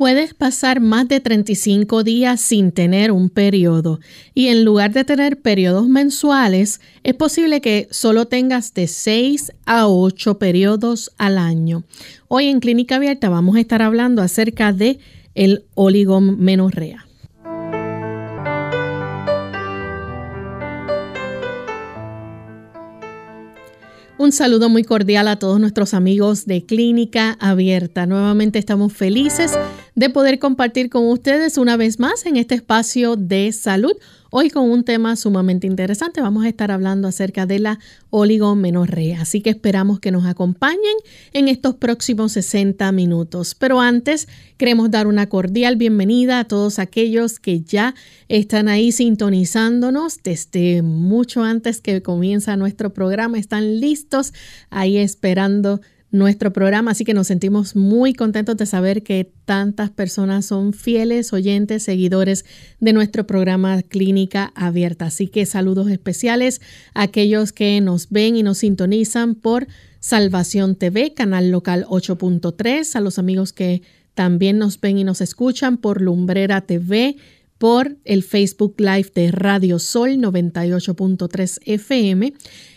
Puedes pasar más de 35 días sin tener un periodo y en lugar de tener periodos mensuales, es posible que solo tengas de 6 a 8 periodos al año. Hoy en Clínica Abierta vamos a estar hablando acerca de el oligomenorrea. Un saludo muy cordial a todos nuestros amigos de Clínica Abierta. Nuevamente estamos felices de poder compartir con ustedes una vez más en este espacio de salud Hoy con un tema sumamente interesante vamos a estar hablando acerca de la oligomenorrea, así que esperamos que nos acompañen en estos próximos 60 minutos. Pero antes queremos dar una cordial bienvenida a todos aquellos que ya están ahí sintonizándonos desde mucho antes que comienza nuestro programa, están listos ahí esperando nuestro programa, así que nos sentimos muy contentos de saber que tantas personas son fieles oyentes, seguidores de nuestro programa Clínica Abierta. Así que saludos especiales a aquellos que nos ven y nos sintonizan por Salvación TV, canal local 8.3, a los amigos que también nos ven y nos escuchan por Lumbrera TV, por el Facebook Live de Radio Sol 98.3 FM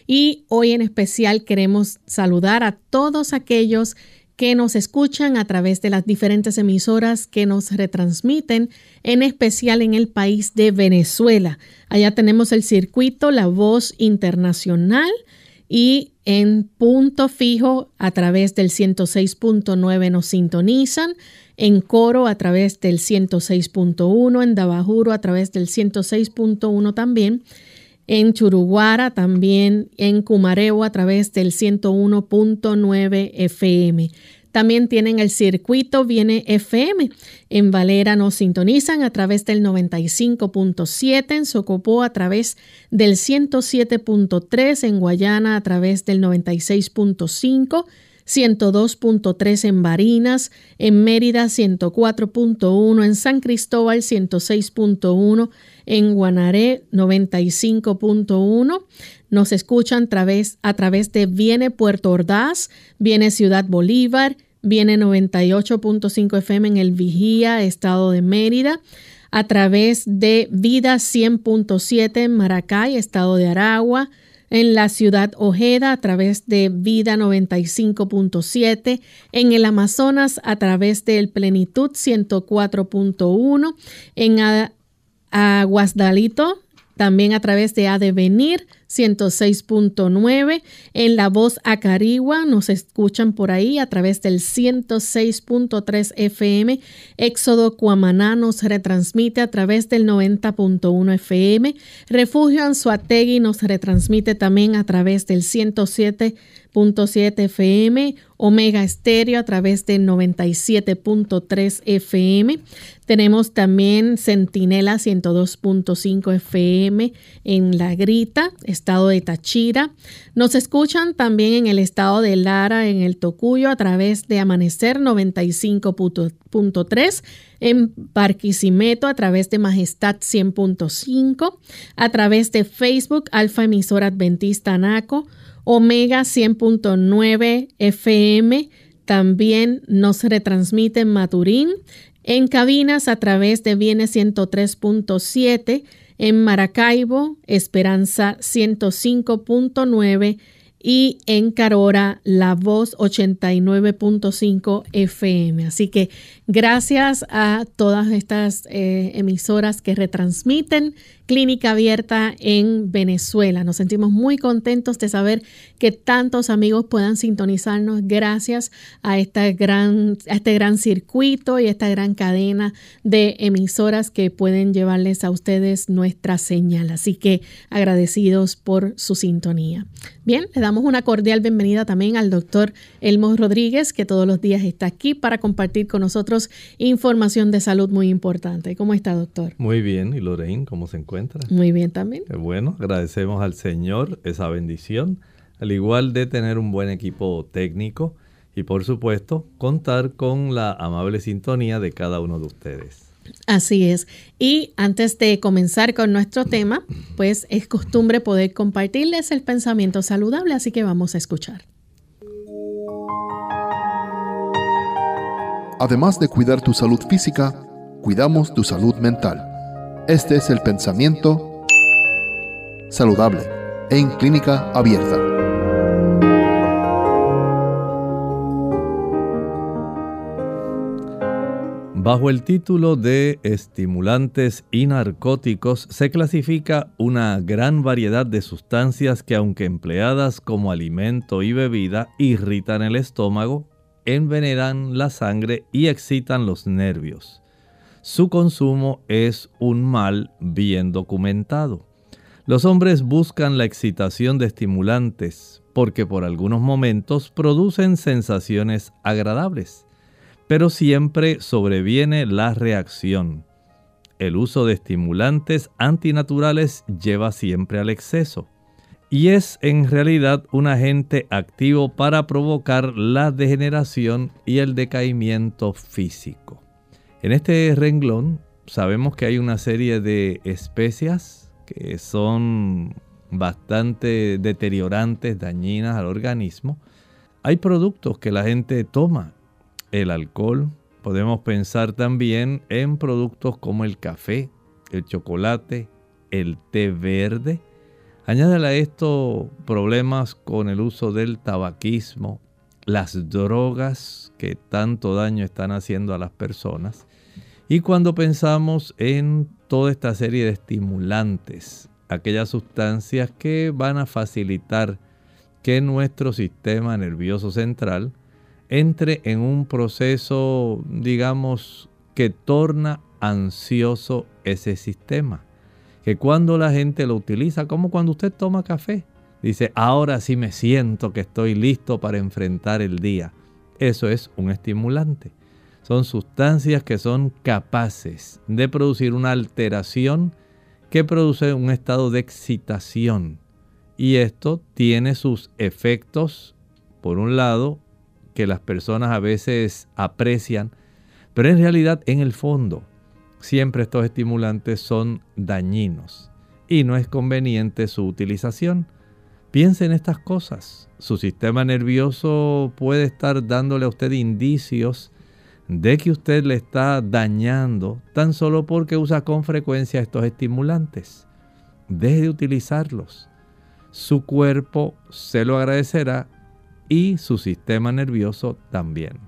y hoy en especial queremos saludar a todos aquellos que nos escuchan a través de las diferentes emisoras que nos retransmiten, en especial en el país de Venezuela. Allá tenemos el circuito La Voz Internacional y en punto fijo a través del 106.9 nos sintonizan, en coro a través del 106.1, en Dabajuro a través del 106.1 también en Churuguara, también en Cumareo a través del 101.9 FM. También tienen el circuito Viene FM. En Valera nos sintonizan a través del 95.7, en Socopó a través del 107.3, en Guayana a través del 96.5 102.3 en Barinas, en Mérida 104.1, en San Cristóbal 106.1, en Guanaré 95.1. Nos escuchan a través, de Viene Puerto Ordaz, Viene Ciudad Bolívar, Viene 98.5 FM en el Vigía, Estado de Mérida a través de Vida 100.7 en Maracay, Estado de Aragua, en la ciudad Ojeda a través de Vida 95.7, en el Amazonas a través del Plenitud 104.1, en Aguasdalito también a través de Adevenir 106.9, en La Voz Acarigua nos escuchan por ahí a través del 106.3 FM, Éxodo Cuamaná nos retransmite a través del 90.1 FM, Refugio Anzuategui nos retransmite también a través del 107 7 FM, Omega Estéreo a través de 97.3 FM. Tenemos también Centinela 102.5 FM en La Grita, estado de Tachira. Nos escuchan también en el estado de Lara, en el Tocuyo, a través de Amanecer 95.3 en Barquisimeto a través de Majestad 100.5, a través de Facebook Alfa Emisora Adventista Naco, Omega 100.9 FM también nos retransmite en Maturín, en cabinas a través de Viene 103.7, en Maracaibo, Esperanza 105.9 y en Carora La Voz 89.5 FM. Así que gracias a todas estas eh, emisoras que retransmiten clínica abierta en Venezuela. Nos sentimos muy contentos de saber que tantos amigos puedan sintonizarnos gracias a, esta gran, a este gran circuito y esta gran cadena de emisoras que pueden llevarles a ustedes nuestra señal. Así que agradecidos por su sintonía. Bien, le damos una cordial bienvenida también al doctor Elmo Rodríguez, que todos los días está aquí para compartir con nosotros información de salud muy importante. ¿Cómo está, doctor? Muy bien. ¿Y Lorraine, cómo se encuentra? Muy bien también. bueno, agradecemos al Señor esa bendición, al igual de tener un buen equipo técnico y, por supuesto, contar con la amable sintonía de cada uno de ustedes. Así es. Y antes de comenzar con nuestro tema, pues es costumbre poder compartirles el pensamiento saludable, así que vamos a escuchar. Además de cuidar tu salud física, cuidamos tu salud mental. Este es el pensamiento saludable en clínica abierta. Bajo el título de estimulantes y narcóticos se clasifica una gran variedad de sustancias que aunque empleadas como alimento y bebida irritan el estómago, envenenan la sangre y excitan los nervios. Su consumo es un mal bien documentado. Los hombres buscan la excitación de estimulantes porque por algunos momentos producen sensaciones agradables pero siempre sobreviene la reacción. El uso de estimulantes antinaturales lleva siempre al exceso y es en realidad un agente activo para provocar la degeneración y el decaimiento físico. En este renglón sabemos que hay una serie de especias que son bastante deteriorantes, dañinas al organismo. Hay productos que la gente toma el alcohol, podemos pensar también en productos como el café, el chocolate, el té verde. Añádale a esto problemas con el uso del tabaquismo, las drogas que tanto daño están haciendo a las personas. Y cuando pensamos en toda esta serie de estimulantes, aquellas sustancias que van a facilitar que nuestro sistema nervioso central entre en un proceso, digamos, que torna ansioso ese sistema. Que cuando la gente lo utiliza, como cuando usted toma café, dice, ahora sí me siento que estoy listo para enfrentar el día. Eso es un estimulante. Son sustancias que son capaces de producir una alteración que produce un estado de excitación. Y esto tiene sus efectos, por un lado, que las personas a veces aprecian, pero en realidad en el fondo siempre estos estimulantes son dañinos y no es conveniente su utilización. Piense en estas cosas. Su sistema nervioso puede estar dándole a usted indicios de que usted le está dañando tan solo porque usa con frecuencia estos estimulantes. Deje de utilizarlos. Su cuerpo se lo agradecerá y su sistema nervioso también.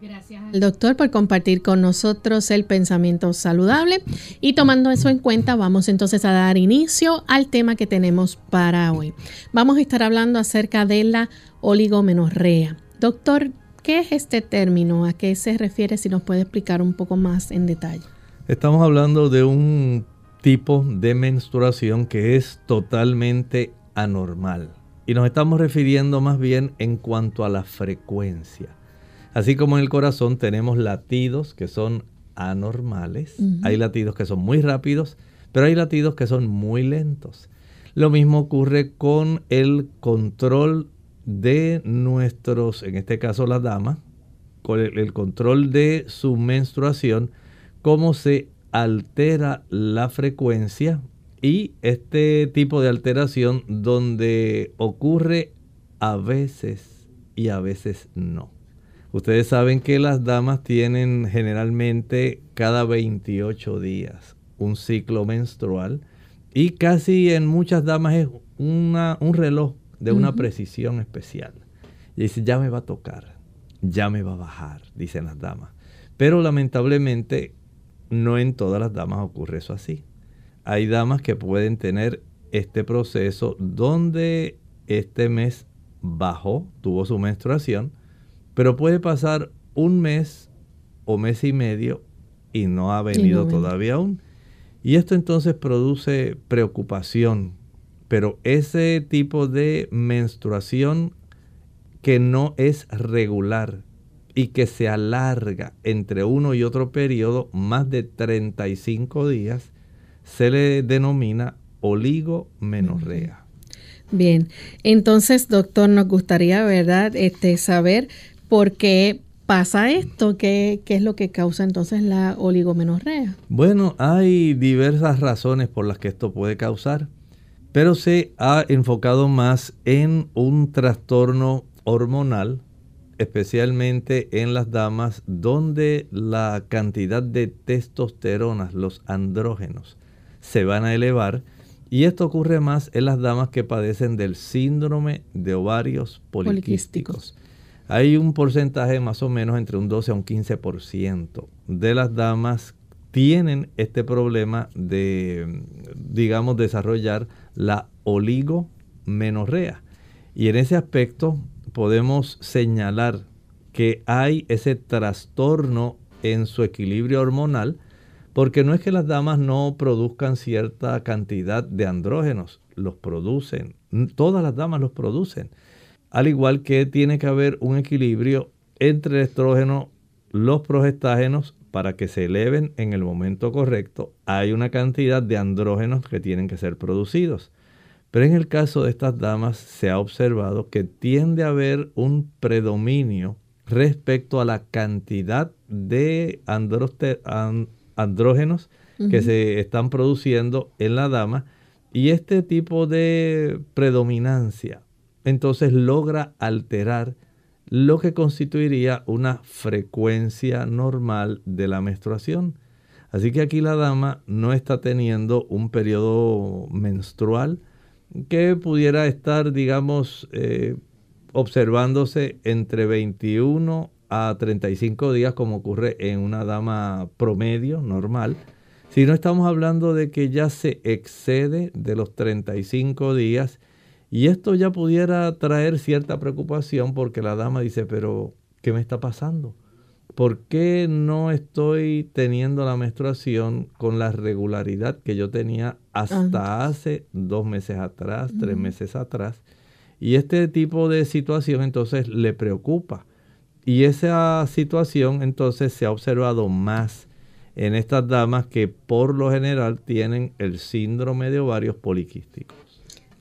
Gracias al doctor por compartir con nosotros el pensamiento saludable y tomando eso en cuenta vamos entonces a dar inicio al tema que tenemos para hoy. Vamos a estar hablando acerca de la oligomenorrea. Doctor, ¿qué es este término? ¿A qué se refiere? Si nos puede explicar un poco más en detalle. Estamos hablando de un tipo de menstruación que es totalmente anormal y nos estamos refiriendo más bien en cuanto a la frecuencia. Así como en el corazón tenemos latidos que son anormales, hay latidos que son muy rápidos, pero hay latidos que son muy lentos. Lo mismo ocurre con el control de nuestros, en este caso la dama, con el control de su menstruación, cómo se altera la frecuencia y este tipo de alteración donde ocurre a veces y a veces no. Ustedes saben que las damas tienen generalmente cada 28 días un ciclo menstrual y casi en muchas damas es una, un reloj de una precisión especial. Y dice, ya me va a tocar, ya me va a bajar, dicen las damas. Pero lamentablemente no en todas las damas ocurre eso así. hay damas que pueden tener este proceso donde este mes bajó, tuvo su menstruación, pero puede pasar un mes o mes y medio y no ha venido todavía aún. Y esto entonces produce preocupación, pero ese tipo de menstruación que no es regular y que se alarga entre uno y otro periodo más de 35 días, se le denomina oligomenorrea. Bien, entonces, doctor, nos gustaría, ¿verdad?, este, saber por qué pasa esto, ¿Qué, qué es lo que causa entonces la oligomenorrea. Bueno, hay diversas razones por las que esto puede causar, pero se ha enfocado más en un trastorno hormonal, especialmente en las damas donde la cantidad de testosterona, los andrógenos, se van a elevar. Y esto ocurre más en las damas que padecen del síndrome de ovarios poliquísticos. Hay un porcentaje más o menos entre un 12 a un 15% de las damas tienen este problema de, digamos, desarrollar la oligomenorrea. Y en ese aspecto podemos señalar que hay ese trastorno en su equilibrio hormonal, porque no es que las damas no produzcan cierta cantidad de andrógenos, los producen, todas las damas los producen, al igual que tiene que haber un equilibrio entre el estrógeno, los progestágenos, para que se eleven en el momento correcto, hay una cantidad de andrógenos que tienen que ser producidos. Pero en el caso de estas damas se ha observado que tiende a haber un predominio respecto a la cantidad de andrógenos que se están produciendo en la dama y este tipo de predominancia entonces logra alterar lo que constituiría una frecuencia normal de la menstruación. Así que aquí la dama no está teniendo un periodo menstrual, que pudiera estar, digamos, eh, observándose entre 21 a 35 días como ocurre en una dama promedio normal. Si no estamos hablando de que ya se excede de los 35 días y esto ya pudiera traer cierta preocupación porque la dama dice, pero ¿qué me está pasando? ¿Por qué no estoy teniendo la menstruación con la regularidad que yo tenía hasta hace dos meses atrás, tres meses atrás? Y este tipo de situación entonces le preocupa. Y esa situación entonces se ha observado más en estas damas que por lo general tienen el síndrome de ovarios poliquísticos.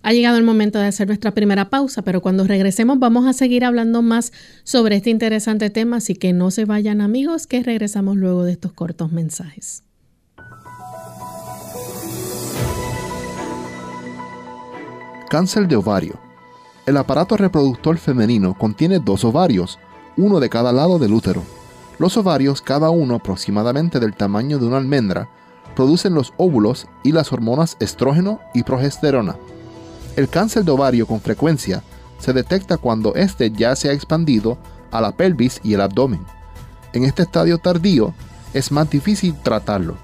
Ha llegado el momento de hacer nuestra primera pausa, pero cuando regresemos vamos a seguir hablando más sobre este interesante tema, así que no se vayan amigos, que regresamos luego de estos cortos mensajes. Cáncer de ovario. El aparato reproductor femenino contiene dos ovarios, uno de cada lado del útero. Los ovarios, cada uno aproximadamente del tamaño de una almendra, producen los óvulos y las hormonas estrógeno y progesterona. El cáncer de ovario con frecuencia se detecta cuando éste ya se ha expandido a la pelvis y el abdomen. En este estadio tardío es más difícil tratarlo.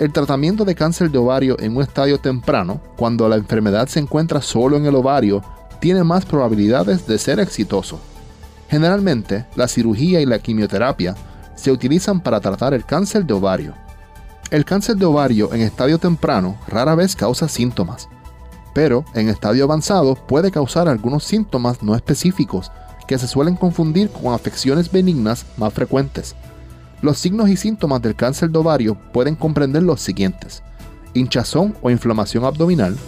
El tratamiento de cáncer de ovario en un estadio temprano, cuando la enfermedad se encuentra solo en el ovario, tiene más probabilidades de ser exitoso. Generalmente, la cirugía y la quimioterapia se utilizan para tratar el cáncer de ovario. El cáncer de ovario en estadio temprano rara vez causa síntomas pero en estadio avanzado puede causar algunos síntomas no específicos que se suelen confundir con afecciones benignas más frecuentes. Los signos y síntomas del cáncer de ovario pueden comprender los siguientes. Hinchazón o inflamación abdominal,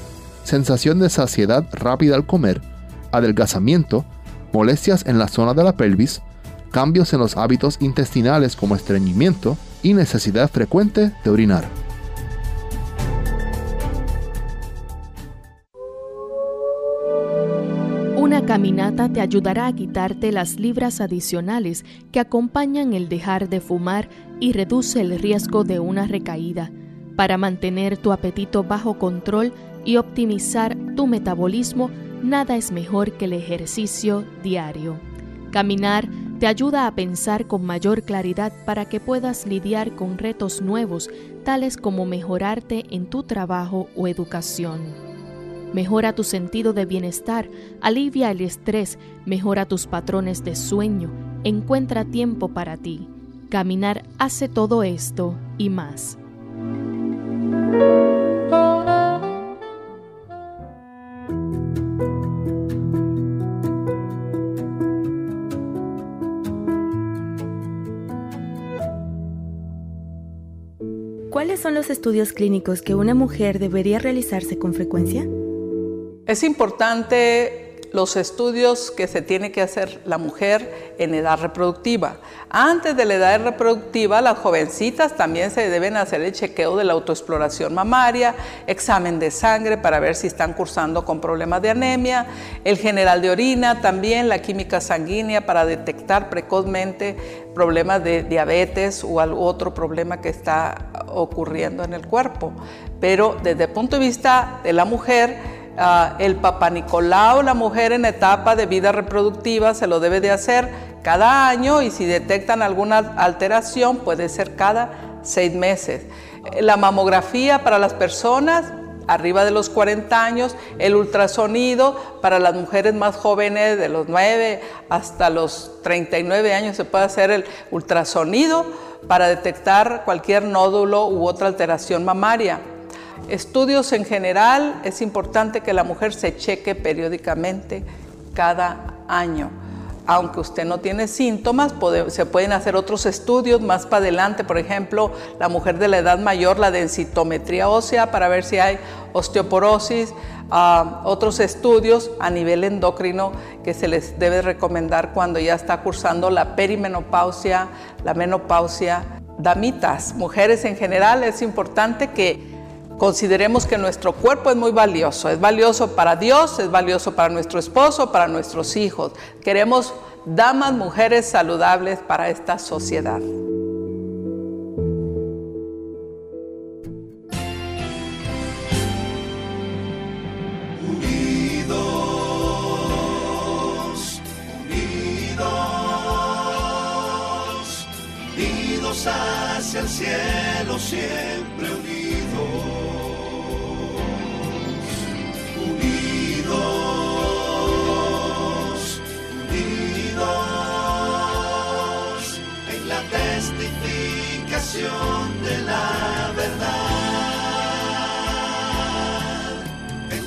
sensación de saciedad rápida al comer, adelgazamiento, molestias en la zona de la pelvis, cambios en los hábitos intestinales como estreñimiento y necesidad frecuente de orinar. Caminata te ayudará a quitarte las libras adicionales que acompañan el dejar de fumar y reduce el riesgo de una recaída. Para mantener tu apetito bajo control y optimizar tu metabolismo, nada es mejor que el ejercicio diario. Caminar te ayuda a pensar con mayor claridad para que puedas lidiar con retos nuevos, tales como mejorarte en tu trabajo o educación. Mejora tu sentido de bienestar, alivia el estrés, mejora tus patrones de sueño, encuentra tiempo para ti. Caminar hace todo esto y más. ¿Cuáles son los estudios clínicos que una mujer debería realizarse con frecuencia? Es importante los estudios que se tiene que hacer la mujer en edad reproductiva. Antes de la edad reproductiva, las jovencitas también se deben hacer el chequeo de la autoexploración mamaria, examen de sangre para ver si están cursando con problemas de anemia, el general de orina, también la química sanguínea para detectar precozmente problemas de diabetes u otro problema que está ocurriendo en el cuerpo. Pero desde el punto de vista de la mujer, Ah, el Papa Nicolau, la mujer en etapa de vida reproductiva, se lo debe de hacer cada año y si detectan alguna alteración puede ser cada seis meses. La mamografía para las personas arriba de los 40 años, el ultrasonido para las mujeres más jóvenes de los 9 hasta los 39 años se puede hacer el ultrasonido para detectar cualquier nódulo u otra alteración mamaria. Estudios en general, es importante que la mujer se cheque periódicamente cada año. Aunque usted no tiene síntomas, se pueden hacer otros estudios más para adelante, por ejemplo, la mujer de la edad mayor, la densitometría ósea para ver si hay osteoporosis, ah, otros estudios a nivel endocrino que se les debe recomendar cuando ya está cursando la perimenopausia, la menopausia. Damitas, mujeres en general, es importante que Consideremos que nuestro cuerpo es muy valioso, es valioso para Dios, es valioso para nuestro esposo, para nuestros hijos. Queremos damas, mujeres saludables para esta sociedad. Unidos, unidos, unidos hacia el cielo siempre de la verdad,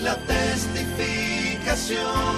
la testificación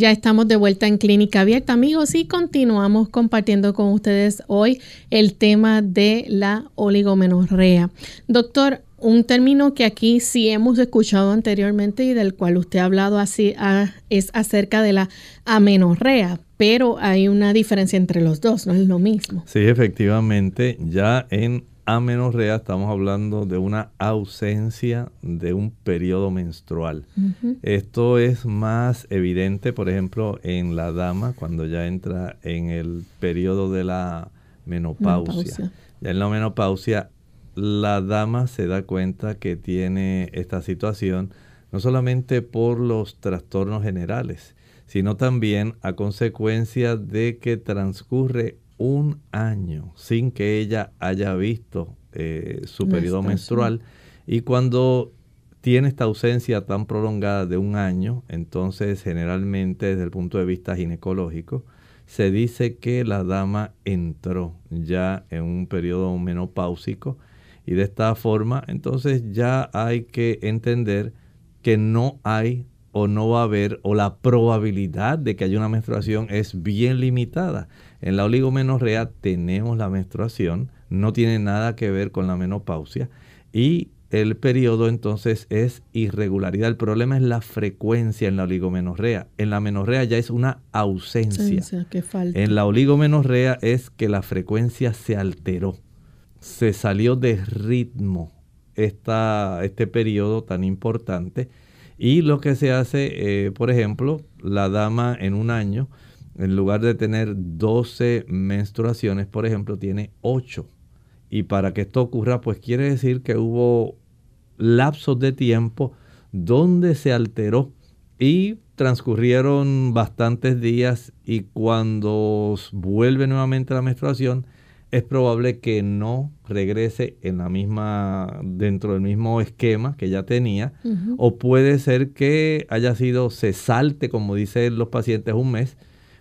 Ya estamos de vuelta en Clínica Abierta, amigos, y continuamos compartiendo con ustedes hoy el tema de la oligomenorrea. Doctor, un término que aquí sí hemos escuchado anteriormente y del cual usted ha hablado así ah, es acerca de la amenorrea, pero hay una diferencia entre los dos, no es lo mismo. Sí, efectivamente, ya en amenorrea estamos hablando de una ausencia de un periodo menstrual. Esto es más evidente, por ejemplo, en la dama cuando ya entra en el periodo de la menopausia. Ya en la menopausia, la dama se da cuenta que tiene esta situación no solamente por los trastornos generales, sino también a consecuencia de que transcurre un año sin que ella haya visto eh, su periodo menstrual. Y cuando tiene esta ausencia tan prolongada de un año, entonces generalmente desde el punto de vista ginecológico, se dice que la dama entró ya en un periodo menopáusico y de esta forma entonces ya hay que entender que no hay o no va a haber o la probabilidad de que haya una menstruación es bien limitada. En la oligomenorrea tenemos la menstruación, no tiene nada que ver con la menopausia y el periodo entonces es irregularidad. El problema es la frecuencia en la oligomenorrea. En la menorrea ya es una ausencia. En la oligomenorrea es que la frecuencia se alteró. Se salió de ritmo esta, este periodo tan importante Y lo que se hace, eh, por ejemplo, la dama en un año, en lugar de tener 12 menstruaciones, por ejemplo, tiene 8. Y para que esto ocurra, pues quiere decir que hubo lapsos de tiempo donde se alteró y transcurrieron bastantes días y cuando vuelve nuevamente la menstruación es probable que no regrese en la misma dentro del mismo esquema que ya tenía o puede ser que haya sido se salte como dicen los pacientes un mes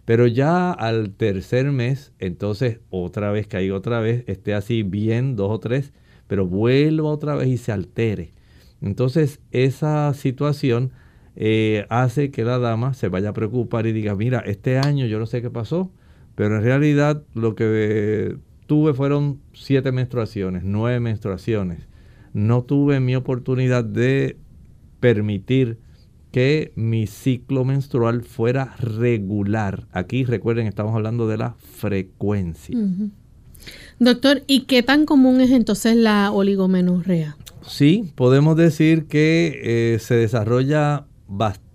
pero ya al tercer mes entonces otra vez caiga otra vez esté así bien dos o tres pero vuelva otra vez y se altere. Entonces esa situación eh, hace que la dama se vaya a preocupar y diga, mira, este año yo no sé qué pasó, pero en realidad lo que tuve fueron siete menstruaciones, nueve menstruaciones. No tuve mi oportunidad de permitir que mi ciclo menstrual fuera regular. Aquí recuerden, estamos hablando de la frecuencia. Doctor, ¿y qué tan común es entonces la oligomenorrea? Sí, podemos decir que eh, se desarrolla bastante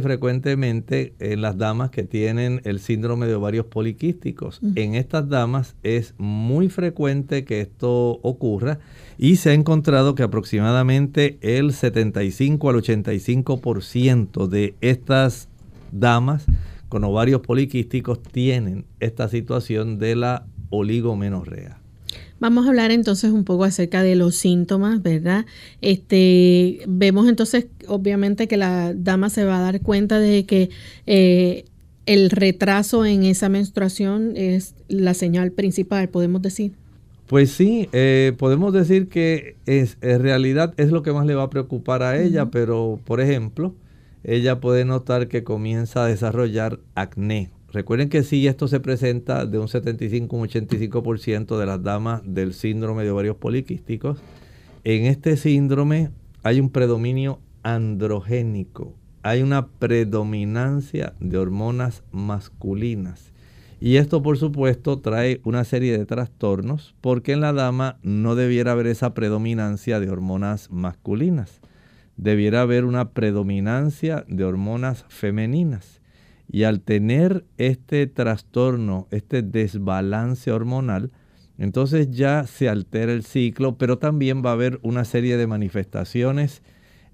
frecuentemente en las damas que tienen el síndrome de ovarios poliquísticos. En estas damas es muy frecuente que esto ocurra y se ha encontrado que aproximadamente el 75 al 85% de estas damas con ovarios poliquísticos tienen esta situación de la oligomenorrea. Vamos a hablar entonces un poco acerca de los síntomas, ¿verdad? Este, vemos entonces, obviamente, que la dama se va a dar cuenta de que eh, el retraso en esa menstruación es la señal principal, podemos decir. Pues sí, eh, podemos decir que es, en realidad es lo que más le va a preocupar a ella, pero por ejemplo, ella puede notar que comienza a desarrollar acné Recuerden que si esto se presenta de un 75 un 85% de las damas del síndrome de ovarios poliquísticos. En este síndrome hay un predominio androgénico, hay una predominancia de hormonas masculinas. Y esto por supuesto trae una serie de trastornos porque en la dama no debiera haber esa predominancia de hormonas masculinas. Debiera haber una predominancia de hormonas femeninas. Y al tener este trastorno, este desbalance hormonal, entonces ya se altera el ciclo, pero también va a haber una serie de manifestaciones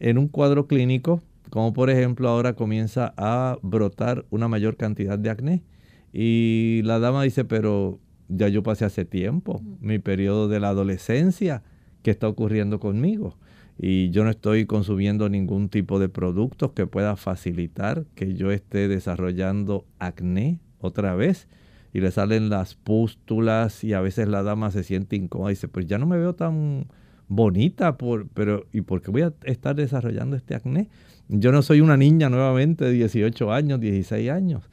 en un cuadro clínico, como por ejemplo ahora comienza a brotar una mayor cantidad de acné. Y la dama dice, pero ya yo pasé hace tiempo, mi periodo de la adolescencia, ¿qué está ocurriendo conmigo? Y yo no estoy consumiendo ningún tipo de productos que pueda facilitar que yo esté desarrollando acné otra vez y le salen las pústulas y a veces la dama se siente incómoda y dice, pues ya no me veo tan bonita, por, pero ¿y por qué voy a estar desarrollando este acné? Yo no soy una niña nuevamente de 18 años, 16 años.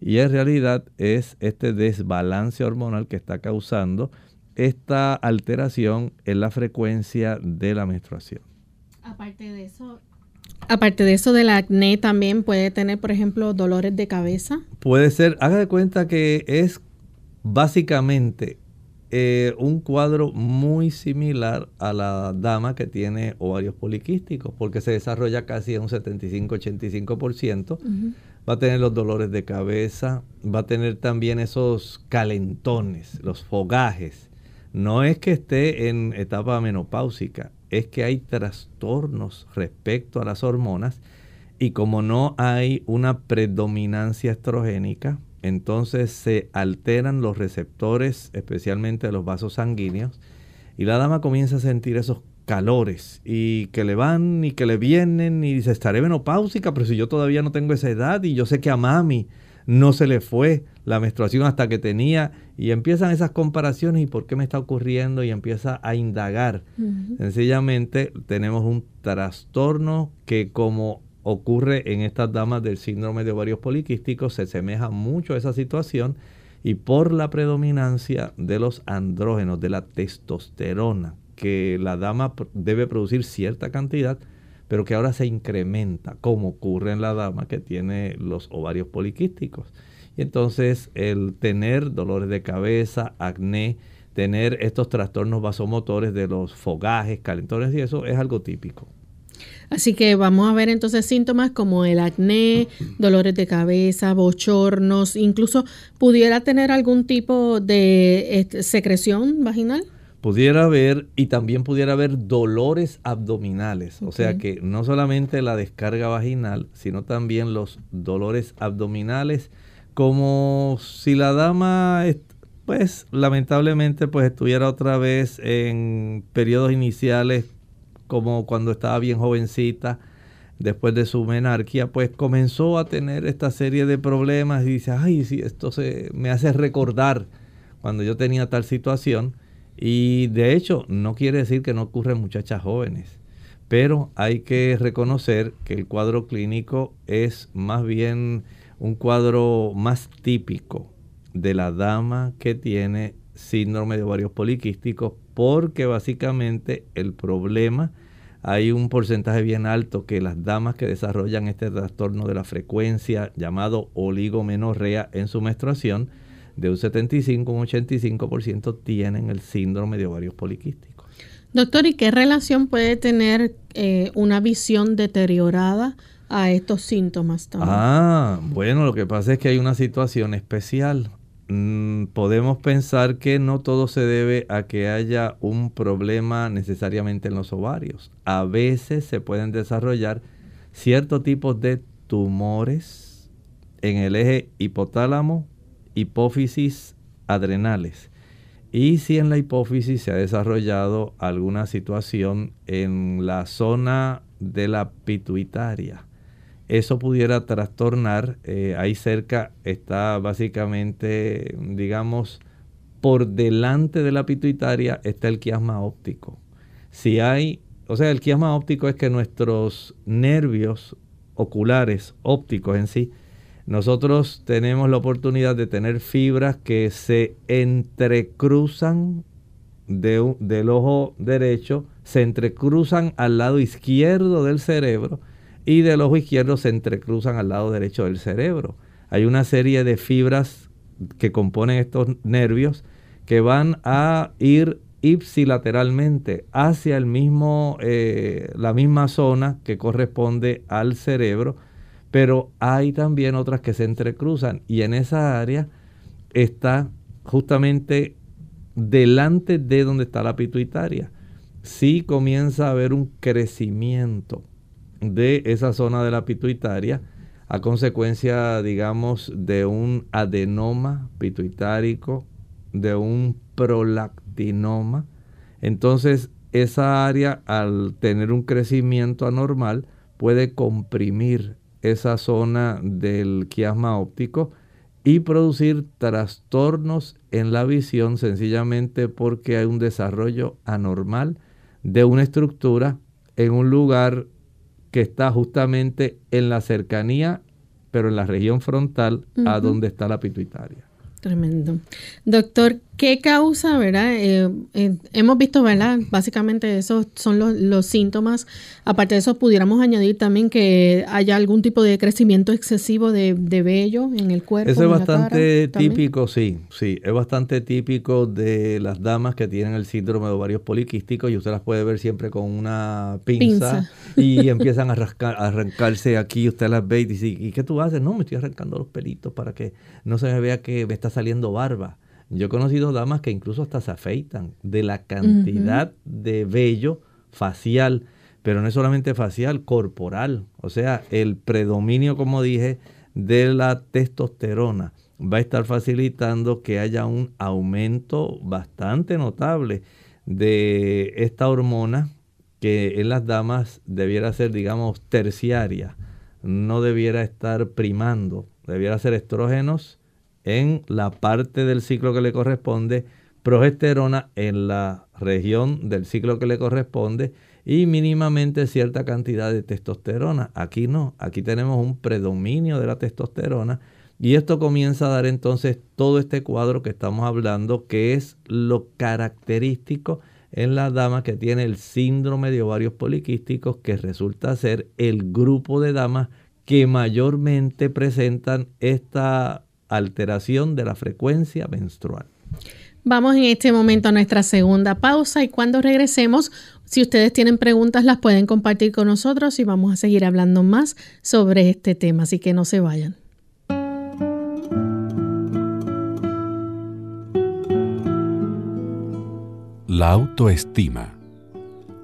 Y en realidad es este desbalance hormonal que está causando esta alteración en la frecuencia de la menstruación. Aparte de eso, Aparte de eso del acné, también puede tener, por ejemplo, dolores de cabeza. Puede ser, haga de cuenta que es básicamente eh, un cuadro muy similar a la dama que tiene ovarios poliquísticos, porque se desarrolla casi en un 75-85%. Va a tener los dolores de cabeza, va a tener también esos calentones, los fogajes, no es que esté en etapa menopáusica, es que hay trastornos respecto a las hormonas y como no hay una predominancia estrogénica, entonces se alteran los receptores, especialmente los vasos sanguíneos, y la dama comienza a sentir esos calores y que le van y que le vienen y dice, estaré menopáusica, pero si yo todavía no tengo esa edad y yo sé que a mami no se le fue la menstruación hasta que tenía y empiezan esas comparaciones y por qué me está ocurriendo y empieza a indagar. Sencillamente tenemos un trastorno que como ocurre en estas damas del síndrome de ovarios poliquísticos se asemeja mucho a esa situación y por la predominancia de los andrógenos, de la testosterona, que la dama debe producir cierta cantidad, pero que ahora se incrementa, como ocurre en la dama que tiene los ovarios poliquísticos. Y entonces el tener dolores de cabeza, acné, tener estos trastornos vasomotores de los fogajes, calentones y eso es algo típico. Así que vamos a ver entonces síntomas como el acné, dolores de cabeza, bochornos, incluso pudiera tener algún tipo de este, secreción vaginal. Pudiera haber y también pudiera haber dolores abdominales, o sea que no solamente la descarga vaginal, sino también los dolores abdominales, como si la dama, pues lamentablemente, pues estuviera otra vez en periodos iniciales como cuando estaba bien jovencita, después de su menarquía, pues comenzó a tener esta serie de problemas y dice, ay, sí, esto se me hace recordar cuando yo tenía tal situación y de hecho, no quiere decir que no ocurren muchachas jóvenes, pero hay que reconocer que el cuadro clínico es más bien un cuadro más típico de la dama que tiene síndrome de ovarios poliquísticos, porque básicamente el problema hay un porcentaje bien alto que las damas que desarrollan este trastorno de la frecuencia llamado oligomenorrea en su menstruación de un 75 a un 85% tienen el síndrome de ovarios poliquísticos. Doctor, ¿y qué relación puede tener eh, una visión deteriorada a estos síntomas también? Ah, bueno, lo que pasa es que hay una situación especial. Mm, podemos pensar que no todo se debe a que haya un problema necesariamente en los ovarios. A veces se pueden desarrollar ciertos tipos de tumores en el eje hipotálamo hipófisis adrenales. Y si en la hipófisis se ha desarrollado alguna situación en la zona de la pituitaria, eso pudiera trastornar, eh, ahí cerca está básicamente, digamos, por delante de la pituitaria está el quiasma óptico. Si hay, o sea, el quiasma óptico es que nuestros nervios oculares, ópticos en sí, nosotros tenemos la oportunidad de tener fibras que se entrecruzan del ojo derecho, se entrecruzan al lado izquierdo del cerebro y del ojo izquierdo se entrecruzan al lado derecho del cerebro. Hay una serie de fibras que componen estos nervios que van a ir ipsilateralmente hacia el mismo, eh, la misma zona que corresponde al cerebro pero hay también otras que se entrecruzan y en esa área está justamente delante de donde está la pituitaria. Sí comienza a haber un crecimiento de esa zona de la pituitaria a consecuencia, digamos, de un adenoma pituitárico, de un prolactinoma. Entonces, esa área, al tener un crecimiento anormal, puede comprimir esa zona del quiasma óptico y producir trastornos en la visión sencillamente porque hay un desarrollo anormal de una estructura en un lugar que está justamente en la cercanía, pero en la región frontal a donde está la pituitaria. Tremendo. Doctor, ¿qué causa, verdad? Eh, eh, hemos visto, ¿verdad? Básicamente esos son los, síntomas. Aparte de eso, pudiéramos añadir también que haya algún tipo de crecimiento excesivo de, vello en el cuerpo. Eso es bastante típico, sí, sí. Es bastante típico de las damas que tienen el síndrome de ovarios poliquísticos y usted las puede ver siempre con una pinza, y empiezan a, rascar, a arrancarse aquí. Usted las ve y dice, ¿y qué tú haces? No, me estoy arrancando los pelitos para que no se me vea que me está saliendo barba. Yo he conocido damas que incluso hasta se afeitan de la cantidad de vello facial, pero no es solamente facial, corporal. O sea, el predominio, como dije, de la testosterona va a estar facilitando que haya un aumento bastante notable de esta hormona que en las damas debiera ser, digamos, terciaria, no debiera estar primando, debiera ser estrógenos en la parte del ciclo que le corresponde, progesterona en la región del ciclo que le corresponde y mínimamente cierta cantidad de testosterona. Aquí no, aquí tenemos un predominio de la testosterona y esto comienza a dar entonces todo este cuadro que estamos hablando, que es lo característico en la dama que tiene el síndrome de ovarios poliquísticos, que resulta ser el grupo de damas que mayormente presentan esta alteración de la frecuencia menstrual. Vamos en este momento a nuestra segunda pausa y cuando regresemos, si ustedes tienen preguntas las pueden compartir con nosotros y vamos a seguir hablando más sobre este tema, así que no se vayan. La autoestima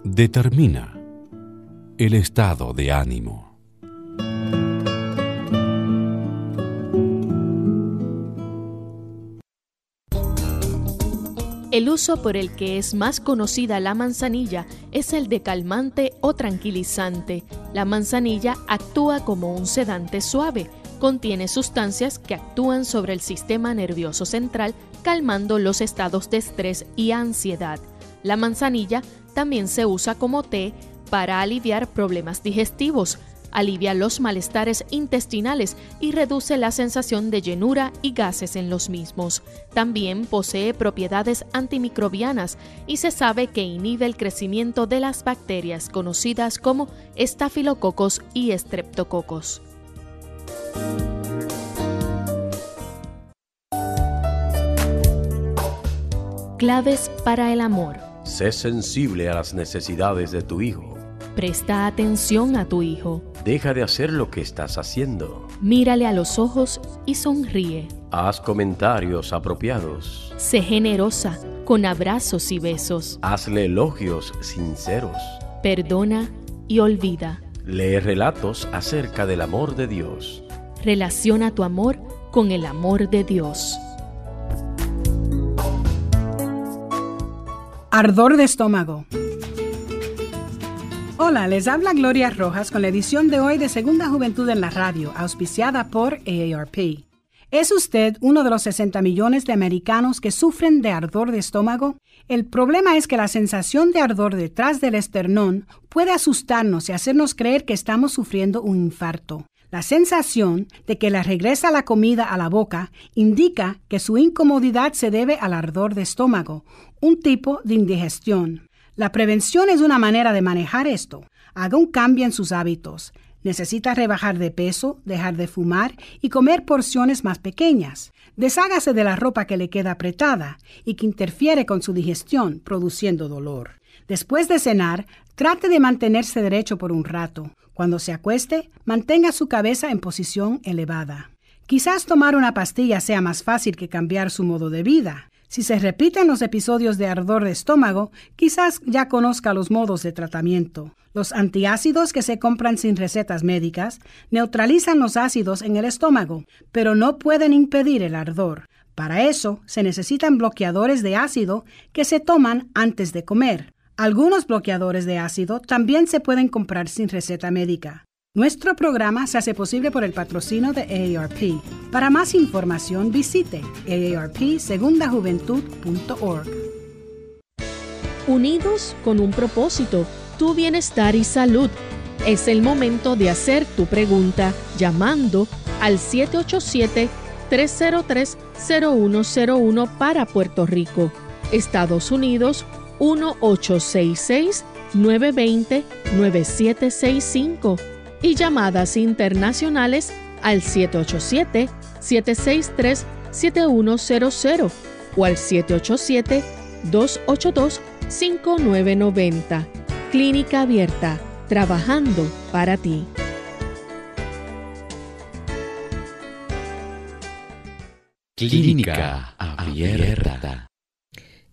determina el estado de ánimo. El uso por el que es más conocida la manzanilla es el de calmante o tranquilizante. La manzanilla actúa como un sedante suave. Contiene sustancias que actúan sobre el sistema nervioso central, calmando los estados de estrés y ansiedad. La manzanilla también se usa como té para aliviar problemas digestivos, alivia los malestares intestinales y reduce la sensación de llenura y gases en los mismos. También posee propiedades antimicrobianas y se sabe que inhibe el crecimiento de las bacterias conocidas como estafilococos y estreptococos. Claves para el amor. Sé sensible a las necesidades de tu hijo. Presta atención a tu hijo. Deja de hacer lo que estás haciendo. Mírale a los ojos y sonríe. Haz comentarios apropiados. Sé generosa con abrazos y besos. Hazle elogios sinceros. Perdona y olvida. Lee relatos acerca del amor de Dios. Relaciona tu amor con el amor de Dios. Ardor de estómago. Hola, les habla Gloria Rojas con la edición de hoy de Segunda Juventud en la Radio, auspiciada por AARP. ¿Es usted uno de los 60 millones de americanos que sufren de ardor de estómago? El problema es que la sensación de ardor detrás del esternón puede asustarnos y hacernos creer que estamos sufriendo un infarto. La sensación de que le regresa la comida a la boca indica que su incomodidad se debe al ardor de estómago, un tipo de indigestión. La prevención es una manera de manejar esto. Haga un cambio en sus hábitos. Necesita rebajar de peso, dejar de fumar y comer porciones más pequeñas. Deshágase de la ropa que le queda apretada y que interfiere con su digestión, produciendo dolor. Después de cenar, trate de mantenerse derecho por un rato. Cuando se acueste, mantenga su cabeza en posición elevada. Quizás tomar una pastilla sea más fácil que cambiar su modo de vida. Si se repiten los episodios de ardor de estómago, quizás ya conozca los modos de tratamiento. Los antiácidos que se compran sin recetas médicas neutralizan los ácidos en el estómago, pero no pueden impedir el ardor. Para eso se necesitan bloqueadores de ácido que se toman antes de comer. Algunos bloqueadores de ácido también se pueden comprar sin receta médica. Nuestro programa se hace posible por el patrocinio de AARP. Para más información visite aarpsegundajuventud.org. Unidos con un propósito, tu bienestar y salud. Es el momento de hacer tu pregunta llamando al 787-303-0101 para Puerto Rico, Estados Unidos 1866-920-9765 y llamadas internacionales al 787-763-7100 o al 787-282-5990. Clínica Abierta, trabajando para ti. Clínica Abierta.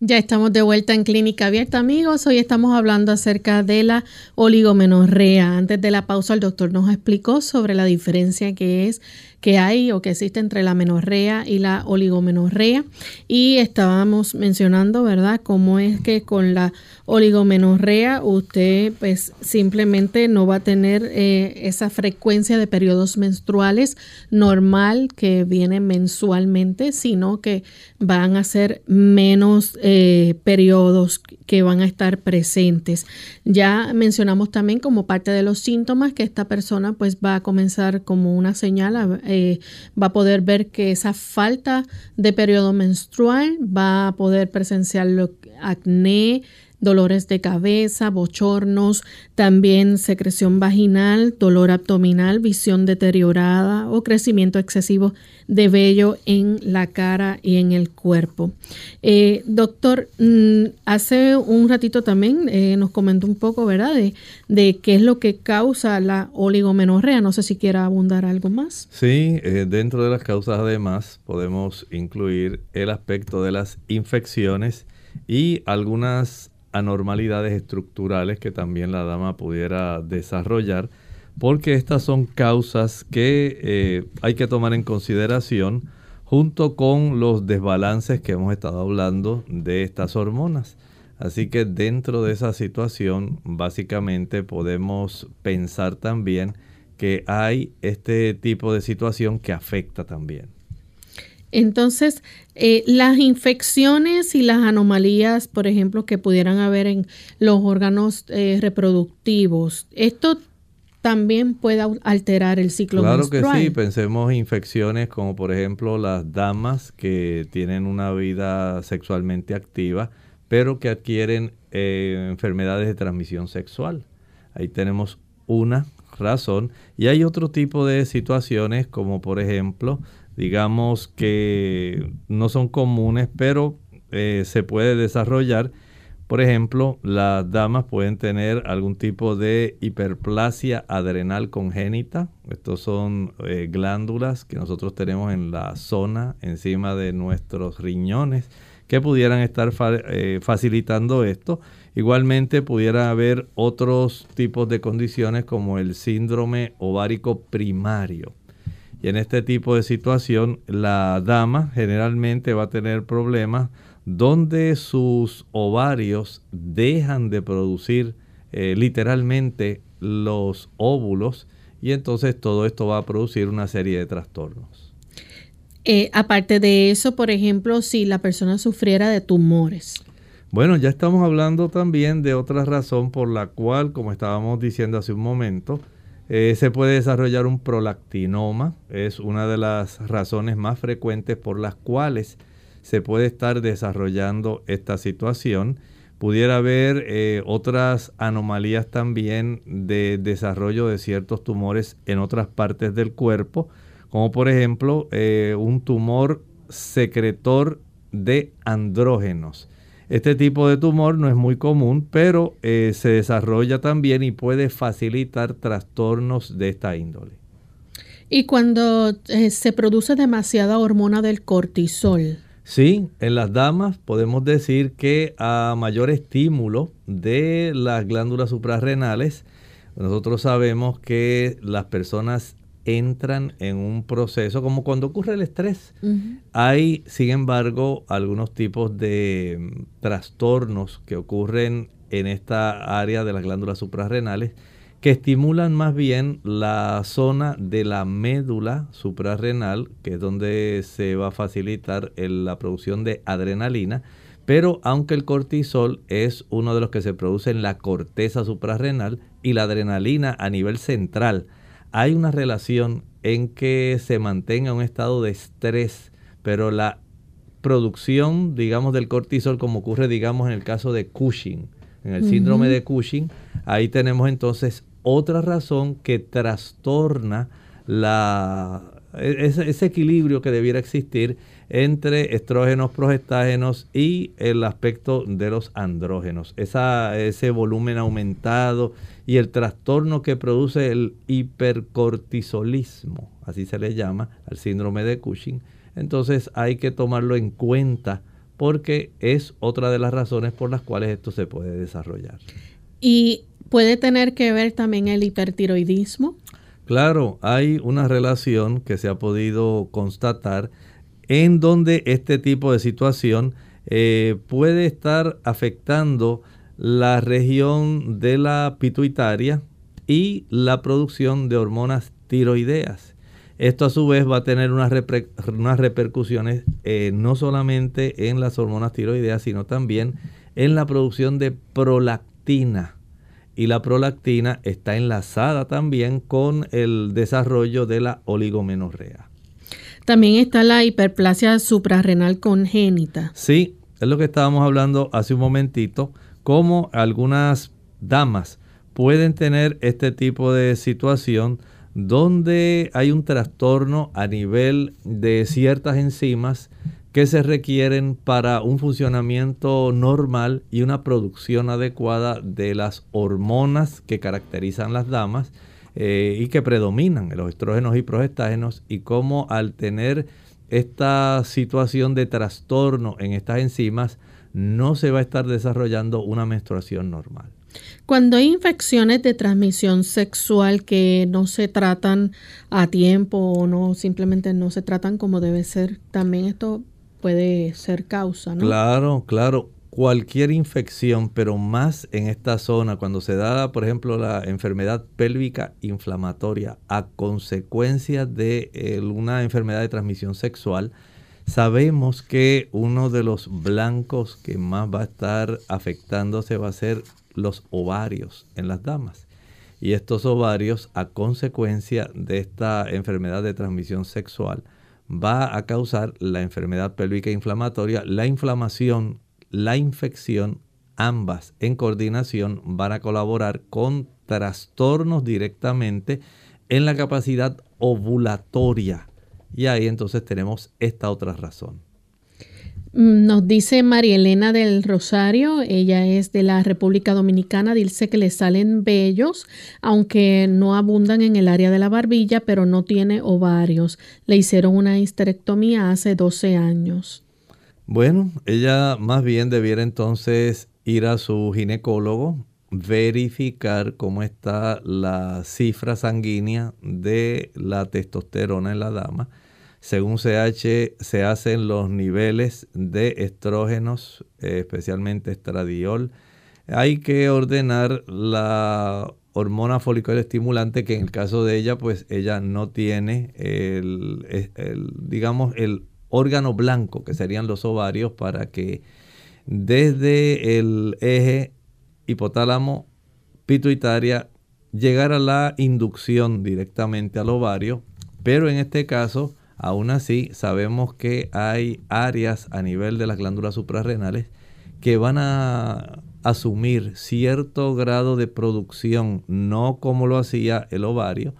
Ya estamos de vuelta en Clínica Abierta, amigos. Hoy estamos hablando acerca de la oligomenorrea. Antes de la pausa, el doctor nos explicó sobre la diferencia que es que hay o que existe entre la menorrea y la oligomenorrea. Y estábamos mencionando, ¿verdad?, cómo es que con la oligomenorrea usted pues simplemente no va a tener eh, esa frecuencia de periodos menstruales normal que viene mensualmente, sino que van a ser menos eh, periodos que van a estar presentes. Ya mencionamos también como parte de los síntomas que esta persona pues va a comenzar como una señal eh, va a poder ver que esa falta de periodo menstrual va a poder presenciar acné, dolores de cabeza, bochornos, también secreción vaginal, dolor abdominal, visión deteriorada o crecimiento excesivo de vello en la cara y en el cuerpo. Eh, doctor, mm, hace un ratito también eh, nos comentó un poco, ¿verdad?, de, de, qué es lo que causa la oligomenorrea. No sé si quiera abundar algo más. Sí, eh, dentro de las causas además podemos incluir el aspecto de las infecciones y algunas anormalidades estructurales que también la dama pudiera desarrollar, porque estas son causas que eh, hay que tomar en consideración junto con los desbalances que hemos estado hablando de estas hormonas. Así que dentro de esa situación, básicamente podemos pensar también que hay este tipo de situación que afecta también. Entonces, eh, las infecciones y las anomalías, por ejemplo, que pudieran haber en los órganos eh, reproductivos, esto también puede alterar el ciclo claro Claro que sí, pensemos infecciones como por ejemplo las damas que tienen una vida sexualmente activa, pero que adquieren eh, enfermedades de transmisión sexual. Ahí tenemos una razón. Y hay otro tipo de situaciones como por ejemplo digamos que no son comunes, pero eh, se puede desarrollar. Por ejemplo, las damas pueden tener algún tipo de hiperplasia adrenal congénita. Estos son eh, glándulas que nosotros tenemos en la zona encima de nuestros riñones que pudieran estar eh, facilitando esto. Igualmente pudiera haber otros tipos de condiciones como el síndrome ovárico primario y en este tipo de situación, la dama generalmente va a tener problemas donde sus ovarios dejan de producir eh, literalmente los óvulos y entonces todo esto va a producir una serie de trastornos. Eh, aparte de eso, por ejemplo, si la persona sufriera de tumores. Bueno, ya estamos hablando también de otra razón por la cual, como estábamos diciendo hace un momento, eh, se puede desarrollar un prolactinoma, es una de las razones más frecuentes por las cuales se puede estar desarrollando esta situación. Pudiera haber eh, otras anomalías también de desarrollo de ciertos tumores en otras partes del cuerpo, como por ejemplo eh, un tumor secretor de andrógenos. Este tipo de tumor no es muy común, pero eh, se desarrolla también y puede facilitar trastornos de esta índole. ¿Y cuando eh, se produce demasiada hormona del cortisol? Sí, en las damas podemos decir que a mayor estímulo de las glándulas suprarrenales, nosotros sabemos que las personas entran en un proceso como cuando ocurre el estrés. Hay, sin embargo, algunos tipos de mm, trastornos que ocurren en esta área de las glándulas suprarrenales que estimulan más bien la zona de la médula suprarrenal, que es donde se va a facilitar la producción de adrenalina. Pero aunque el cortisol es uno de los que se produce en la corteza suprarrenal y la adrenalina a nivel central, hay una relación en que se mantenga un estado de estrés, pero la producción, digamos, del cortisol, como ocurre, digamos, en el caso de Cushing, en el síndrome de Cushing, ahí tenemos entonces otra razón que trastorna la, e, ese, equilibrio que debiera existir entre estrógenos, progestágenos y el aspecto de los andrógenos. Esa, ese volumen aumentado y el trastorno que produce el hipercortisolismo, así se le llama al síndrome de Cushing. Entonces hay que tomarlo en cuenta porque es otra de las razones por las cuales esto se puede desarrollar. ¿Y puede tener que ver también el hipertiroidismo? Claro, hay una relación que se ha podido constatar en donde este tipo de situación eh, puede estar afectando la región de la pituitaria y la producción de hormonas tiroideas. Esto a su vez va a tener unas, repercusiones eh, no solamente en las hormonas tiroideas, sino también en la producción de prolactina. Y la prolactina está enlazada también con el desarrollo de la oligomenorrea. También está la hiperplasia suprarrenal congénita. Sí, es lo que estábamos hablando hace un momentito cómo algunas damas pueden tener este tipo de situación donde hay un trastorno a nivel de ciertas enzimas que se requieren para un funcionamiento normal y una producción adecuada de las hormonas que caracterizan las damas eh, y que predominan los estrógenos y progestágenos y cómo al tener esta situación de trastorno en estas enzimas no se va a estar desarrollando una menstruación normal. Cuando hay infecciones de transmisión sexual que no se tratan a tiempo o no simplemente no se tratan como debe ser, también esto puede ser causa, ¿no? Claro, claro. Cualquier infección, pero más en esta zona, cuando se da, por ejemplo, la enfermedad pélvica inflamatoria a consecuencia de eh, una enfermedad de transmisión sexual, sabemos que uno de los blancos que más va a estar afectándose va a ser los ovarios en las damas. Y estos ovarios, a consecuencia de esta enfermedad de transmisión sexual, va a causar la enfermedad pélvica inflamatoria, la inflamación, la infección, ambas en coordinación van a colaborar con trastornos directamente en la capacidad ovulatoria. Y ahí entonces tenemos esta otra razón. Mm, nos dice María Elena del Rosario, ella es de la República Dominicana, dice que le salen vellos, aunque no abundan en el área de la barbilla, pero no tiene ovarios. Le hicieron una histerectomía hace 12 años. Bueno, ella más bien debiera entonces ir a su ginecólogo, verificar cómo está la cifra sanguínea de la testosterona en la dama según CH se hacen los niveles de estrógenos, eh, especialmente estradiol. Hay que ordenar la hormona folicular estimulante que en el caso de ella, pues ella no tiene el, digamos, el órgano blanco que serían los ovarios para que desde el eje hipotálamo pituitaria llegara la inducción directamente al ovario, pero en este caso Aún así, sabemos que hay áreas a nivel de las glándulas suprarrenales que van a asumir cierto grado de producción, no como lo hacía el ovario,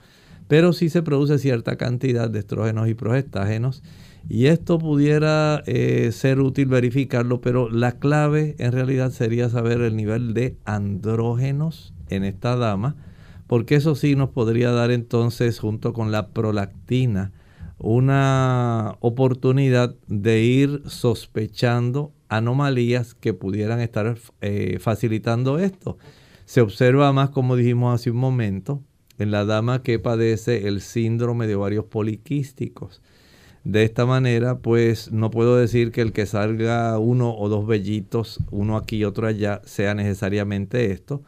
pero sí se produce cierta cantidad de estrógenos y progestágenos. Y esto pudiera eh, ser útil verificarlo, pero la clave en realidad sería saber el nivel de andrógenos en esta dama, porque eso sí nos podría dar entonces, junto con la prolactina, una oportunidad de ir sospechando anomalías que pudieran estar eh, facilitando esto. Se observa más, como dijimos hace un momento, en la dama que padece el síndrome de ovarios poliquísticos. De esta manera, pues no puedo decir que el que salga uno o dos vellitos, uno aquí y otro allá, sea necesariamente esto,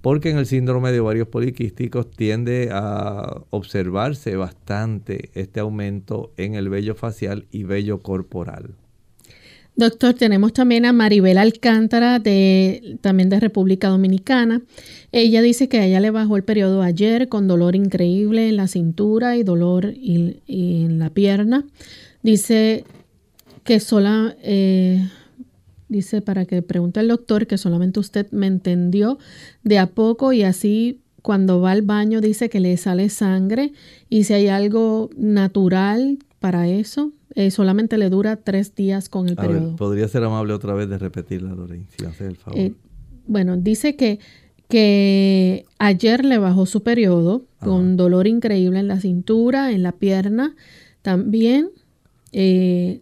porque en el síndrome de ovarios poliquísticos tiende a observarse bastante este aumento en el vello facial y vello corporal. Doctor, tenemos también a Maribel Alcántara, también de República Dominicana. Ella dice que a ella le bajó el periodo ayer con dolor increíble en la cintura y dolor en la pierna. Dice que sola, eh, Dice para que pregunte al doctor que solamente usted me entendió de a poco y así cuando va al baño dice que le sale sangre y si hay algo natural para eso, eh, solamente le dura tres días con el periodo. ¿Podría ser amable otra vez de repetirla, Lorraine, si hace el favor? Eh, bueno, dice que, que ayer le bajó su periodo con dolor increíble en la cintura, en la pierna, también. Eh,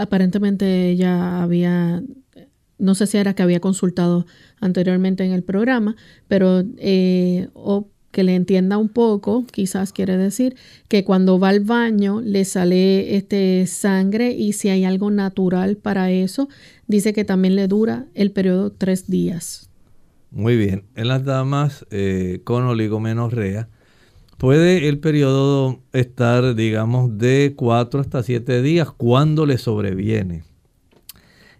aparentemente ella había, no sé si era que había consultado anteriormente en el programa, pero eh, o que le entienda un poco, quizás quiere decir que cuando va al baño le sale este sangre y si hay algo natural para eso, dice que también le dura el periodo tres días. Muy bien, en las damas eh, con oligomenorrea, Puede el periodo estar, digamos, de 4 hasta 7 días cuando le sobreviene.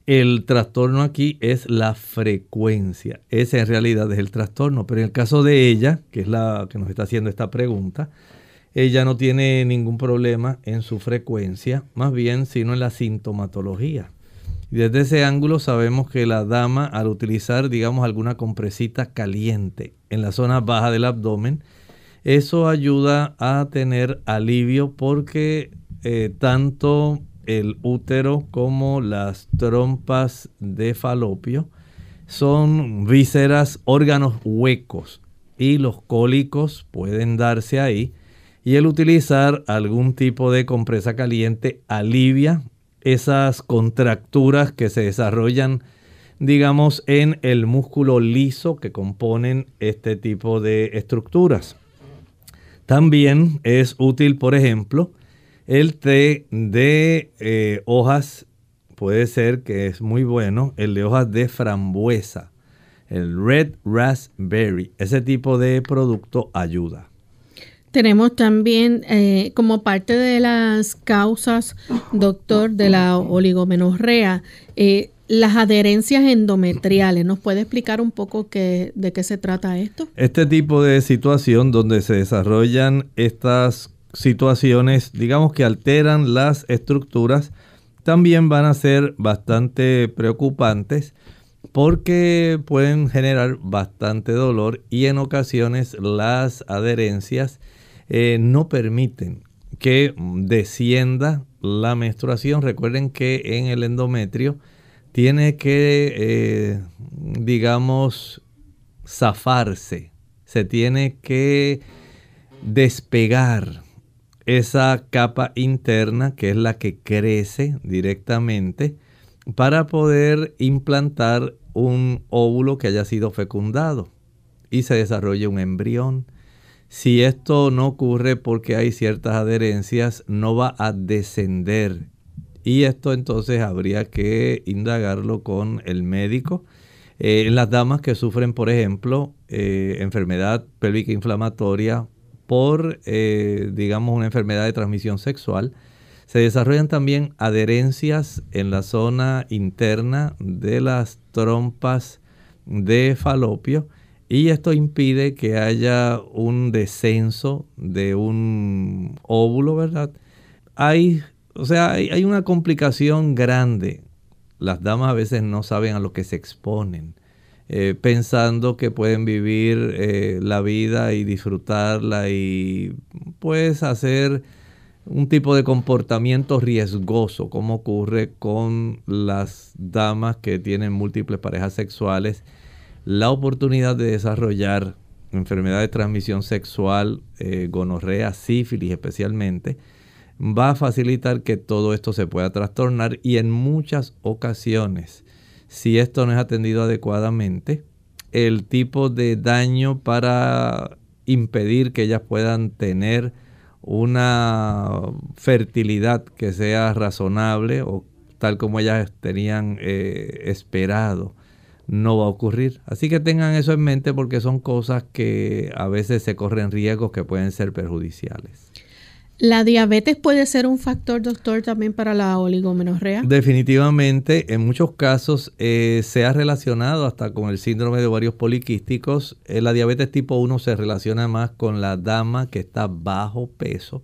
El trastorno aquí es la frecuencia. Ese en realidad es el trastorno. Pero en el caso de ella, que es la que nos está haciendo esta pregunta, ella no tiene ningún problema en su frecuencia, más bien sino en la sintomatología. Y desde ese ángulo sabemos que la dama al utilizar, digamos, alguna compresita caliente en la zona baja del abdomen, eso ayuda a tener alivio porque eh, tanto el útero como las trompas de falopio son vísceras, órganos huecos y los cólicos pueden darse ahí y el utilizar algún tipo de compresa caliente alivia esas contracturas que se desarrollan, digamos, en el músculo liso que componen este tipo de estructuras. También es útil, por ejemplo, el té de eh, hojas, puede ser que es muy bueno, el de hojas de frambuesa, el red raspberry, ese tipo de producto ayuda. Tenemos también eh, como parte de las causas, doctor, de la oligomenorrea, eh, las adherencias endometriales. ¿Nos puede explicar un poco qué, de qué se trata esto? Este tipo de situación donde se desarrollan estas situaciones, digamos que alteran las estructuras, también van a ser bastante preocupantes porque pueden generar bastante dolor y en ocasiones las adherencias eh, no permiten que descienda la menstruación. Recuerden que en el endometrio tiene que, eh, digamos, zafarse, se tiene que despegar esa capa interna que es la que crece directamente para poder implantar un óvulo que haya sido fecundado y se desarrolle un embrión. Si esto no ocurre porque hay ciertas adherencias, no va a descender. Y esto entonces habría que indagarlo con el médico. Eh, en las damas que sufren, por ejemplo, eh, enfermedad pélvica inflamatoria por, eh, digamos, una enfermedad de transmisión sexual, se desarrollan también adherencias en la zona interna de las trompas de falopio y esto impide que haya un descenso de un óvulo, ¿verdad? Hay, o sea, hay, una complicación grande. Las damas a veces no saben a lo que se exponen, eh, pensando que pueden vivir eh, la vida y disfrutarla y pues hacer un tipo de comportamiento riesgoso, como ocurre con las damas que tienen múltiples parejas sexuales la oportunidad de desarrollar enfermedad de transmisión sexual, eh, gonorrea, sífilis especialmente, va a facilitar que todo esto se pueda trastornar y en muchas ocasiones, si esto no es atendido adecuadamente, el tipo de daño para impedir que ellas puedan tener una fertilidad que sea razonable o tal como ellas tenían eh, esperado no va a ocurrir. Así que tengan eso en mente porque son cosas que a veces se corren riesgos que pueden ser perjudiciales. ¿La diabetes puede ser un factor, doctor, también para la oligomenorrea? Definitivamente, en muchos casos eh, se ha relacionado hasta con el síndrome de ovarios poliquísticos. Eh, la diabetes tipo 1 se relaciona más con la dama que está bajo peso.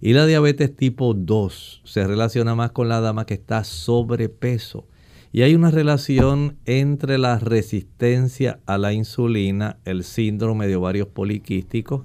Y la diabetes tipo 2 se relaciona más con la dama que está sobrepeso. Y hay una relación entre la resistencia a la insulina, el síndrome de ovarios poliquísticos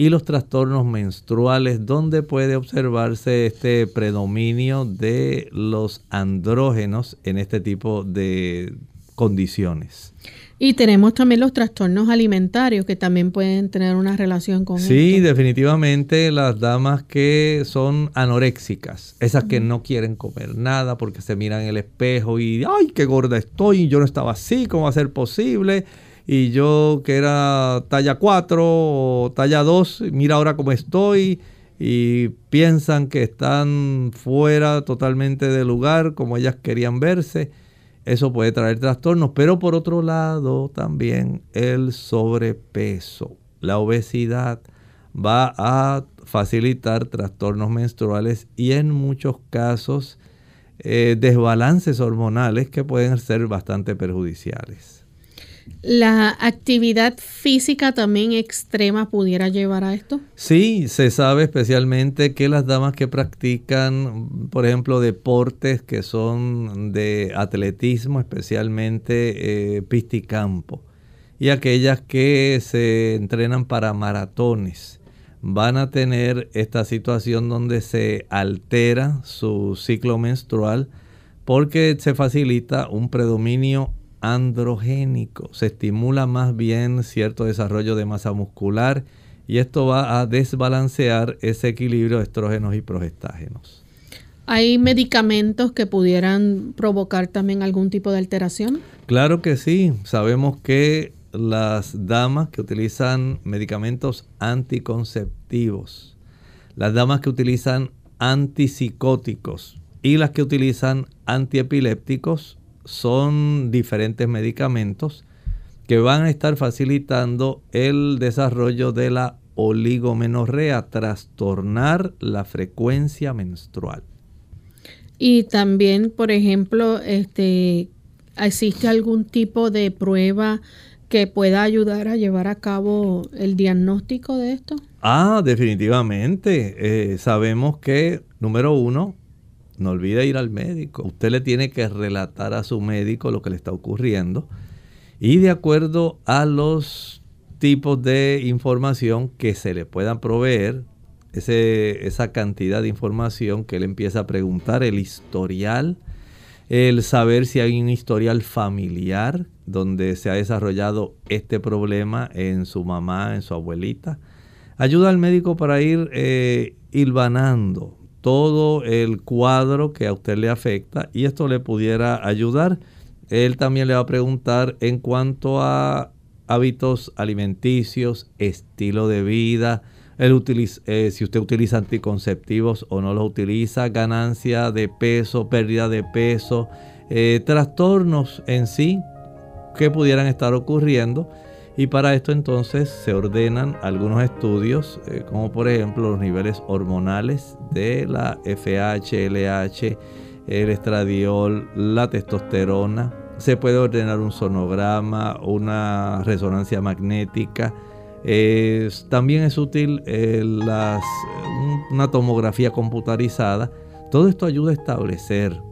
y los trastornos menstruales, donde puede observarse este predominio de los andrógenos en este tipo de condiciones. Y tenemos también los trastornos alimentarios que también pueden tener una relación con Sí, definitivamente las damas que son anoréxicas, esas que no quieren comer nada porque se miran en el espejo y, ay, qué gorda estoy, yo no estaba así, ¿cómo va a ser posible? Y yo que era talla 4 o talla 2, mira ahora cómo estoy y piensan que están fuera totalmente de lugar como ellas querían verse eso puede traer trastornos, pero por otro lado también el sobrepeso, la obesidad va a facilitar trastornos menstruales y en muchos casos eh, desbalances hormonales que pueden ser bastante perjudiciales. ¿La actividad física también extrema pudiera llevar a esto? Sí, se sabe especialmente que las damas que practican, por ejemplo, deportes que son de atletismo, especialmente eh, pisticampo, y aquellas que se entrenan para maratones, van a tener esta situación donde se altera su ciclo menstrual porque se facilita un predominio androgénico, se estimula más bien cierto desarrollo de masa muscular y esto va a desbalancear ese equilibrio de estrógenos y progestágenos. ¿Hay medicamentos que pudieran provocar también algún tipo de alteración? Claro que sí, sabemos que las damas que utilizan medicamentos anticonceptivos, las damas que utilizan antipsicóticos y las que utilizan antiepilépticos son diferentes medicamentos que van a estar facilitando el desarrollo de la oligomenorrea, trastornar la frecuencia menstrual. Y también, por ejemplo, este, ¿existe algún tipo de prueba que pueda ayudar a llevar a cabo el diagnóstico de esto? Ah, definitivamente. Eh, sabemos que, número uno, no olvide ir al médico. Usted le tiene que relatar a su médico lo que le está ocurriendo. Y de acuerdo a los tipos de información que se le puedan proveer, ese, esa cantidad de información que él empieza a preguntar, el historial, el saber si hay un historial familiar donde se ha desarrollado este problema en su mamá, en su abuelita. Ayuda al médico para ir eh, hilvanando todo el cuadro que a usted le afecta y esto le pudiera ayudar. Él también le va a preguntar en cuanto a hábitos alimenticios, estilo de vida, eh, si usted utiliza anticonceptivos o no los utiliza, ganancia de peso, pérdida de peso, eh, trastornos en sí que pudieran estar ocurriendo y para esto entonces se ordenan algunos estudios, eh, como por ejemplo los niveles hormonales de la FH, LH, el estradiol, la testosterona. Se puede ordenar un sonograma, una resonancia magnética. también es útil eh, una tomografía computarizada. Todo esto ayuda a establecer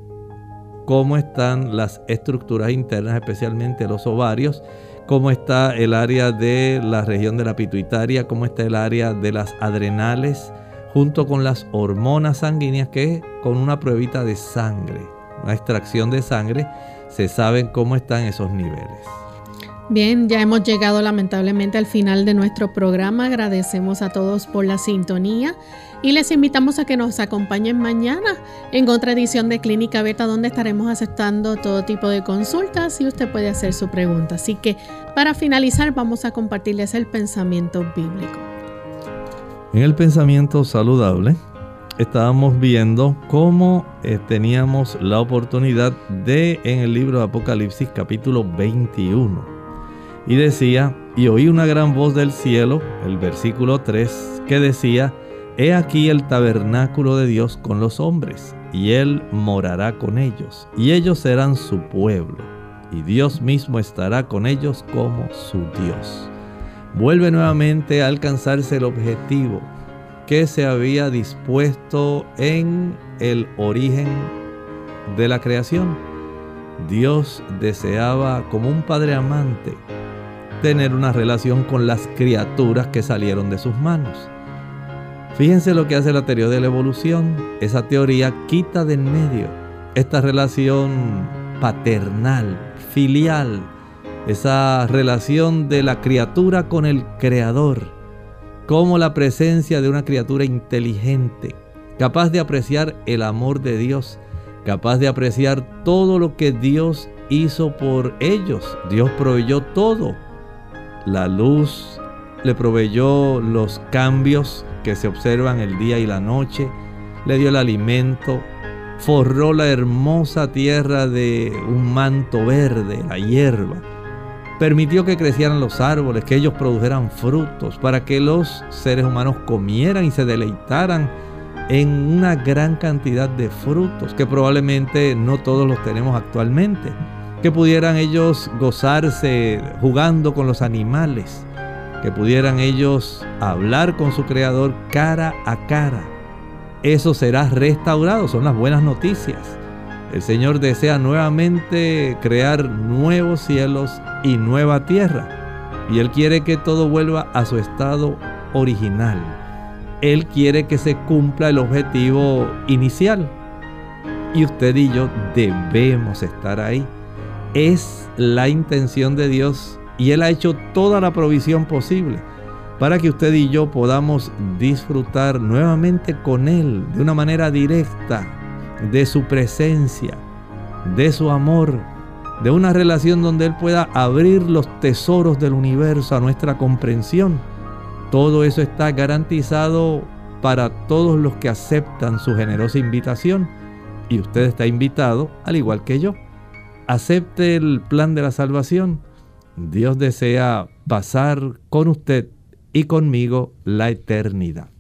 cómo están las estructuras internas, especialmente los ovarios cómo está el área de la región de la pituitaria, cómo está el área de las adrenales, junto con las hormonas sanguíneas que con una pruebita de sangre, una extracción de sangre, se saben cómo están esos niveles. Bien, ya hemos llegado lamentablemente al final de nuestro programa. Agradecemos a todos por la sintonía y les invitamos a que nos acompañen mañana en otra edición de Clínica Beta donde estaremos aceptando todo tipo de consultas y usted puede hacer su pregunta. Así que para finalizar vamos a compartirles el pensamiento bíblico. En el pensamiento saludable estábamos viendo cómo eh, teníamos la oportunidad de en el libro de Apocalipsis capítulo 21 y decía, y oí una gran voz del cielo, el versículo 3, que decía, He aquí el tabernáculo de Dios con los hombres, y Él morará con ellos, y ellos serán su pueblo, y Dios mismo estará con ellos como su Dios. Vuelve nuevamente a alcanzarse el objetivo que se había dispuesto en el origen de la creación. Dios deseaba como un padre amante tener una relación con las criaturas que salieron de sus manos. Fíjense lo que hace la teoría de la evolución. Esa teoría quita de en medio esta relación paternal, filial, esa relación de la criatura con el creador, como la presencia de una criatura inteligente, capaz de apreciar el amor de Dios, capaz de apreciar todo lo que Dios hizo por ellos. Dios proveyó todo la luz, le proveyó los cambios que se observan el día y la noche, le dio el alimento, forró la hermosa tierra de un manto verde, la hierba, permitió que crecieran los árboles, que ellos produjeran frutos, para que los seres humanos comieran y se deleitaran en una gran cantidad de frutos que probablemente no todos los tenemos actualmente. que pudieran ellos gozarse jugando con los animales, que pudieran ellos hablar con su Creador cara a cara. Eso será restaurado, son las buenas noticias. El Señor desea nuevamente crear nuevos cielos y nueva tierra. Y Él quiere que todo vuelva a su estado original. Él quiere que se cumpla el objetivo inicial. Y usted y yo debemos estar ahí. Es la intención de Dios y Él ha hecho toda la provisión posible para que usted y yo podamos disfrutar nuevamente con Él de una manera directa de su presencia, de su amor, de una relación donde Él pueda abrir los tesoros del universo a nuestra comprensión. Todo eso está garantizado para todos los que aceptan su generosa invitación. Y usted está invitado, al igual que yo. Acepte el plan de la salvación. Dios desea pasar con usted y conmigo la eternidad.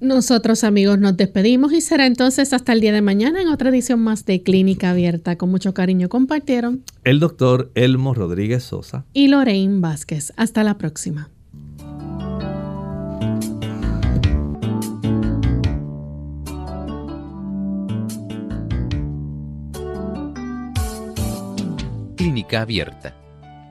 Nosotros amigos nos despedimos y será entonces hasta el día de mañana en otra edición más de Clínica Abierta. Con mucho cariño compartieron el doctor Elmo Rodríguez Sosa y Lorraine Vázquez. Hasta la próxima. Clínica Abierta.